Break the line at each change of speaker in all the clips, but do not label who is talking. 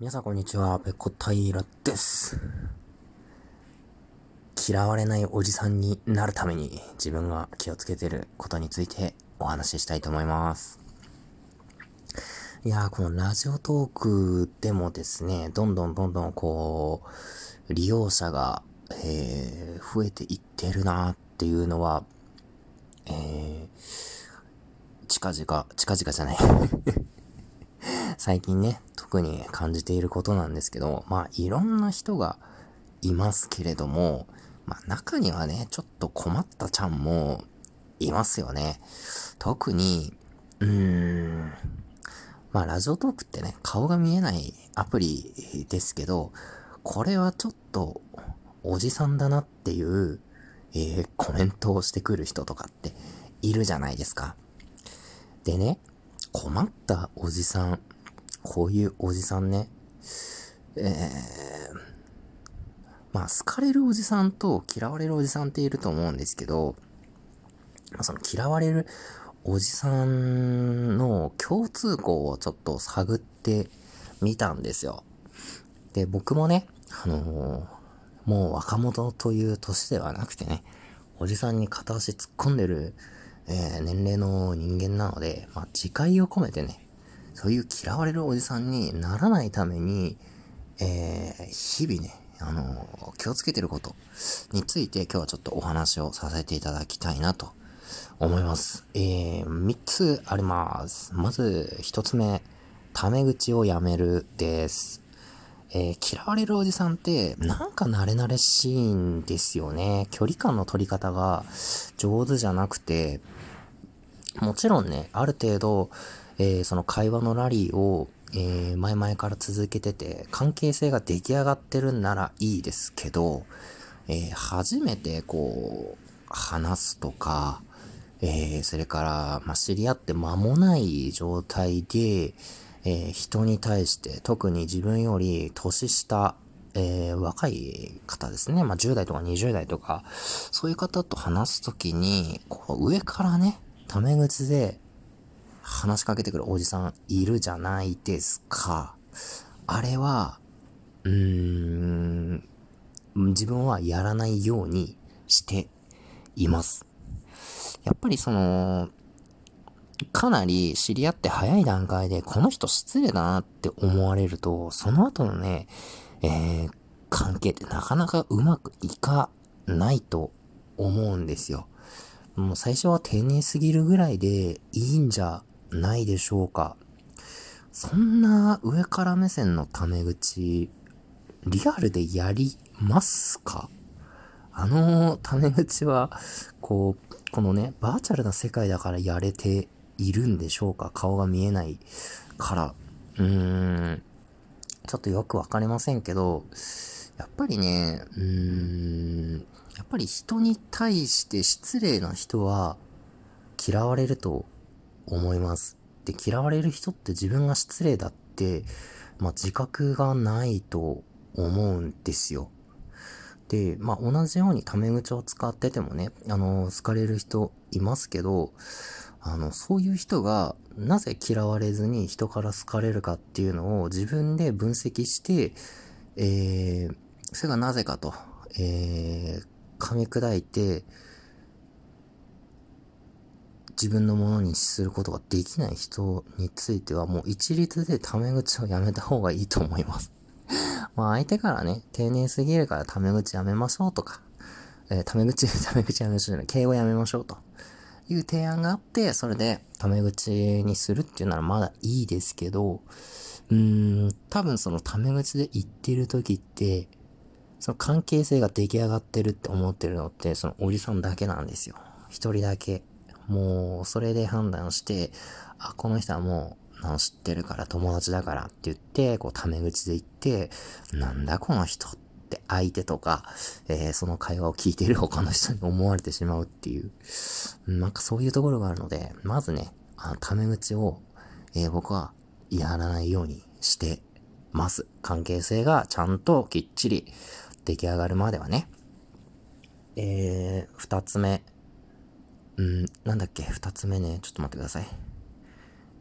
皆さんこんにちは、ペコタイラです。嫌われないおじさんになるために自分が気をつけてることについてお話ししたいと思います。いやー、このラジオトークでもですね、どんどんどんどんこう、利用者が、えー、増えていってるなーっていうのは、えー、近々、近々じゃない 最近ね、特に感じていることなんですけど、まあいろんな人がいますけれども、まあ中にはね、ちょっと困ったちゃんもいますよね。特に、うーん、まあラジオトークってね、顔が見えないアプリですけど、これはちょっとおじさんだなっていう、えー、コメントをしてくる人とかっているじゃないですか。でね、困ったおじさんこういうおじさんね、えー、まあ、好かれるおじさんと嫌われるおじさんっていると思うんですけど、まあ、その嫌われるおじさんの共通項をちょっと探ってみたんですよ。で、僕もね、あのー、もう若者という年ではなくてね、おじさんに片足突っ込んでる、えー、年齢の人間なので、まあ、自戒を込めてね、そういう嫌われるおじさんにならないために、えー、日々ね、あの気をつけてることについて今日はちょっとお話をさせていただきたいなと思います。えー、3つあります。まず、1つ目、タメ口をやめるです。えー、嫌われるおじさんって、なんか慣れ慣れしいんですよね。距離感の取り方が上手じゃなくて、もちろんね、ある程度、えー、その会話のラリーを、えー、前々から続けてて、関係性が出来上がってるんならいいですけど、えー、初めてこう、話すとか、えー、それから、まあ、知り合って間もない状態で、えー、人に対して、特に自分より年下、えー、若い方ですね。まあ、10代とか20代とか、そういう方と話すときに、こう、上からね、タメ口で、話しかけてくるおじさんいるじゃないですか。あれは、うーん、自分はやらないようにしています。やっぱりその、かなり知り合って早い段階で、この人失礼だなって思われると、その後のね、えー、関係ってなかなかうまくいかないと思うんですよ。もう最初は丁寧すぎるぐらいでいいんじゃないでしょうか。そんな上から目線のタメ口、リアルでやりますか？あのタメ口は、こう、このね、バーチャルな世界だからやれているんでしょうか？顔が見えないから。うーん、ちょっとよくわかりませんけど、やっぱりね、うーん、やっぱり人に対して失礼な人は嫌われると思います。で、嫌われる人って自分が失礼だって、まあ、自覚がないと思うんですよ。で、まあ、同じようにタメ口を使っててもね、あの、好かれる人いますけど、あの、そういう人がなぜ嫌われずに人から好かれるかっていうのを自分で分析して、えー、それがなぜかと、えー、噛み砕いて、自分のものにすることができない人についてはもう一律でタメ口をやめた方がいいと思います。まあ相手からね、丁寧すぎるからタメ口やめましょうとか、えー、タメ口、タメ口やめましょうじゃない、敬語やめましょうという提案があって、それでタメ口にするっていうならまだいいですけど、うーん、多分そのタメ口で言ってる時って、その関係性が出来上がってるって思ってるのって、そのおじさんだけなんですよ。一人だけ。もう、それで判断して、あ、この人はもう、知ってるから友達だからって言って、こう、タメ口で言って、なんだこの人って相手とか、えー、その会話を聞いてる他の人に思われてしまうっていう、なんかそういうところがあるので、まずね、あの、タメ口を、えー、僕はやらないようにしてます。関係性がちゃんときっちり出来上がるまではね。えー、二つ目。うん、なんだっけ、二つ目ね、ちょっと待ってください。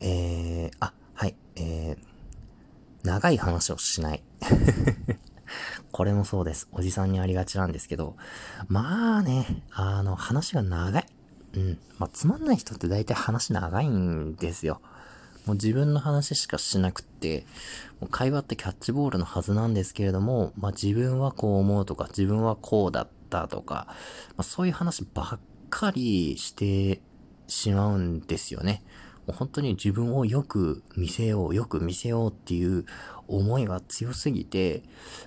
えー、あ、はい、えー、長い話をしない。これもそうです。おじさんにありがちなんですけど、まあね、あの、話が長い。うん。まあ、つまんない人って大体話長いんですよ。もう自分の話しかしなくって、もう会話ってキャッチボールのはずなんですけれども、まあ、自分はこう思うとか、自分はこうだったとか、まあ、そういう話ばっかりしてしまうんですよね。もう本当に自分をよく見せよう、よく見せようっていう思いが強すぎて、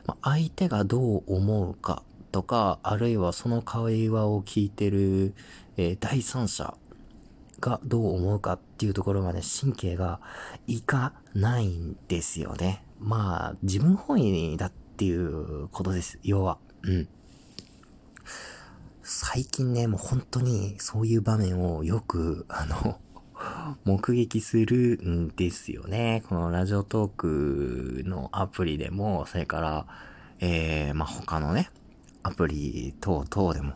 まあ、相手がどう思うかとか、あるいはその会話を聞いてる、えー、第三者がどう思うかっていうところまで神経がいかないんですよね。まあ、自分本位だっていうことです。要は。うん。最近ね、もう本当にそういう場面をよく、あの、目撃するんですよね。このラジオトークのアプリでも、それから、えー、まあ、他のね、アプリ等々でも、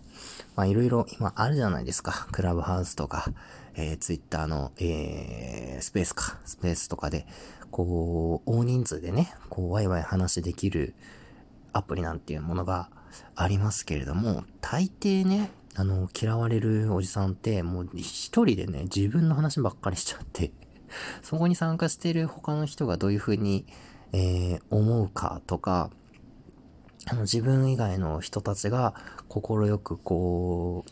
まあ、いろいろ今あるじゃないですか。クラブハウスとか、えー、ツイッターの、えー、スペースか、スペースとかで、こう、大人数でね、こう、ワイワイ話できるアプリなんていうものがありますけれども、大抵ね、あの、嫌われるおじさんって、もう一人でね、自分の話ばっかりしちゃって そこに参加してる他の人がどういう風に、えー、思うかとか、あの、自分以外の人たちが心よくこ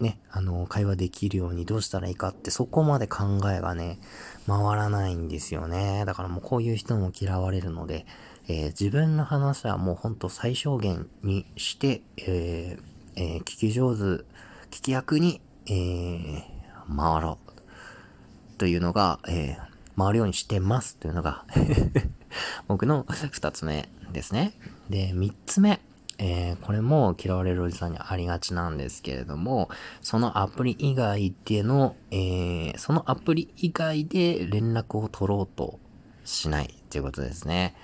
う、ね、あの、会話できるようにどうしたらいいかって、そこまで考えがね、回らないんですよね。だからもうこういう人も嫌われるので、えー、自分の話はもうほんと最小限にして、えーえー、聞き上手、聞き役に、えー、回ろう。というのが、えー、回るようにしてますというのが 僕の二つ目ですね。で、三つ目。えー、これも嫌われるおじさんにありがちなんですけれども、そのアプリ以外での、えー、そのアプリ以外で連絡を取ろうとしないっていうことですね。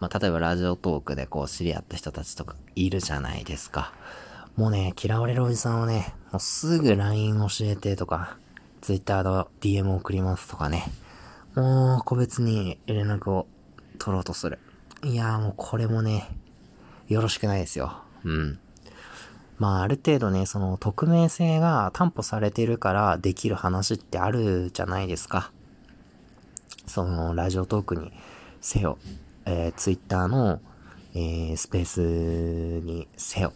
まあ、例えばラジオトークでこう知り合った人たちとかいるじゃないですか。もうね、嫌われるおじさんはね、もうすぐ LINE 教えてとか、Twitter の DM 送りますとかね、もう個別に連絡を取ろうとする。いやーもうこれもね、よろしくないですよ。うん。まあある程度ね、その匿名性が担保されてるからできる話ってあるじゃないですか。そのラジオトークにせよ、えー、Twitter の、えー、スペースにせよ。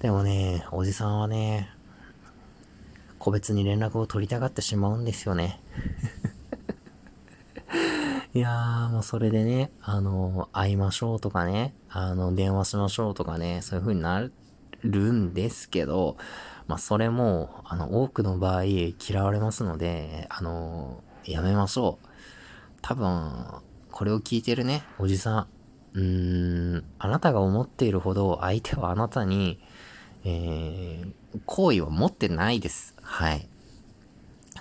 でもね、おじさんはね、個別に連絡を取りたがってしまうんですよね。いやー、もうそれでね、あの、会いましょうとかね、あの、電話しましょうとかね、そういう風になるんですけど、まあ、それも、あの、多くの場合嫌われますので、あの、やめましょう。多分、これを聞いてるね、おじさん、うーん、あなたが思っているほど相手はあなたに、えー、好意は持ってないです。はい。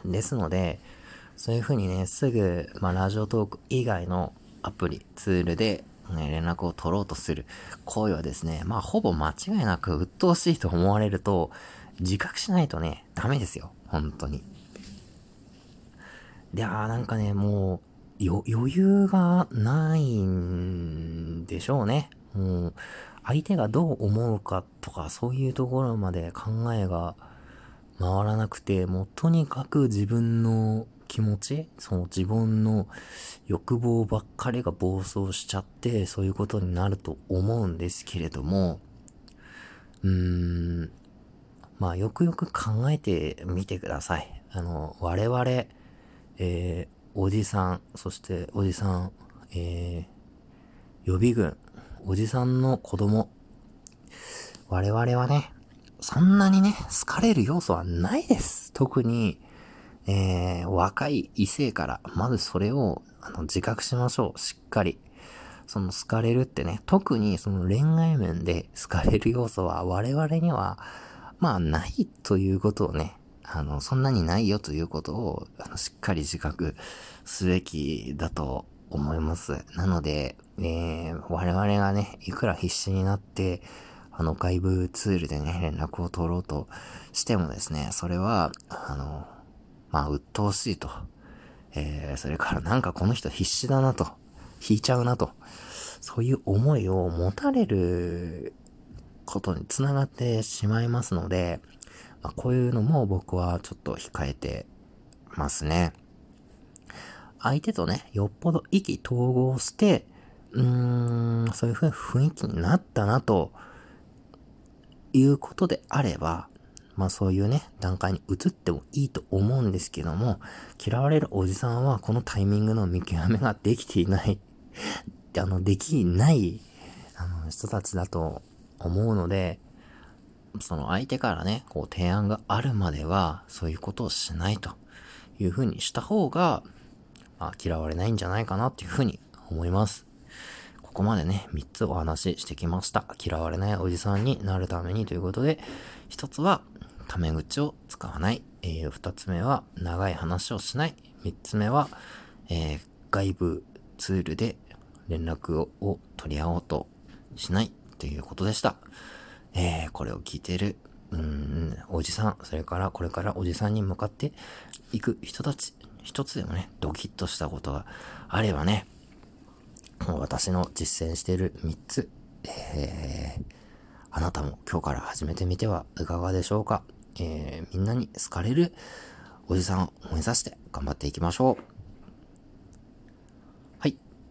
ですので、そういう風にね、すぐ、まあ、ラジオトーク以外のアプリ、ツールで、ね、連絡を取ろうとする行為はですね、まあ、ほぼ間違いなく鬱陶しいと思われると、自覚しないとね、ダメですよ。本当に。で、あなんかね、もう、余裕がないんでしょうね。もう、相手がどう思うかとか、そういうところまで考えが回らなくて、もうとにかく自分の気持ち、その自分の欲望ばっかりが暴走しちゃって、そういうことになると思うんですけれども、うーん、まあよくよく考えてみてください。あの、我々、えー、おじさん、そしておじさん、えー、予備軍、おじさんの子供。我々はね、そんなにね、好かれる要素はないです。特に、えー、若い異性から、まずそれを、あの、自覚しましょう。しっかり。その好かれるってね、特にその恋愛面で好かれる要素は我々には、まあないということをね、あの、そんなにないよということを、あの、しっかり自覚すべきだと思います。なので、えー、我々がね、いくら必死になって、あの外部ツールでね、連絡を取ろうとしてもですね、それは、あの、まあ、鬱陶しいと。えー、それからなんかこの人必死だなと。引いちゃうなと。そういう思いを持たれることにつながってしまいますので、まあ、こういうのも僕はちょっと控えてますね。相手とね、よっぽど意気投合して、うーん、そういう風雰囲気になったなと、いうことであれば、まあそういうね、段階に移ってもいいと思うんですけども、嫌われるおじさんはこのタイミングの見極めができていない あの、できない、あの、人たちだと思うので、その相手からね、こう提案があるまでは、そういうことをしないというふうにした方が、まあ、嫌われないんじゃないかなっていうふうに思います。ここまでね、3つお話ししてきました。嫌われないおじさんになるためにということで、1つは、タメ口を使わない。えー、2つ目は、長い話をしない。3つ目は、えー、外部ツールで連絡を取り合おうとしないということでした。えー、これを聞いてる、うん、おじさん、それからこれからおじさんに向かっていく人たち、一つでもね、ドキッとしたことがあればね、私の実践している3つ、えー、あなたも今日から始めてみてはいかがでしょうか、えー、みんなに好かれるおじさんを目指して頑張っていきましょう。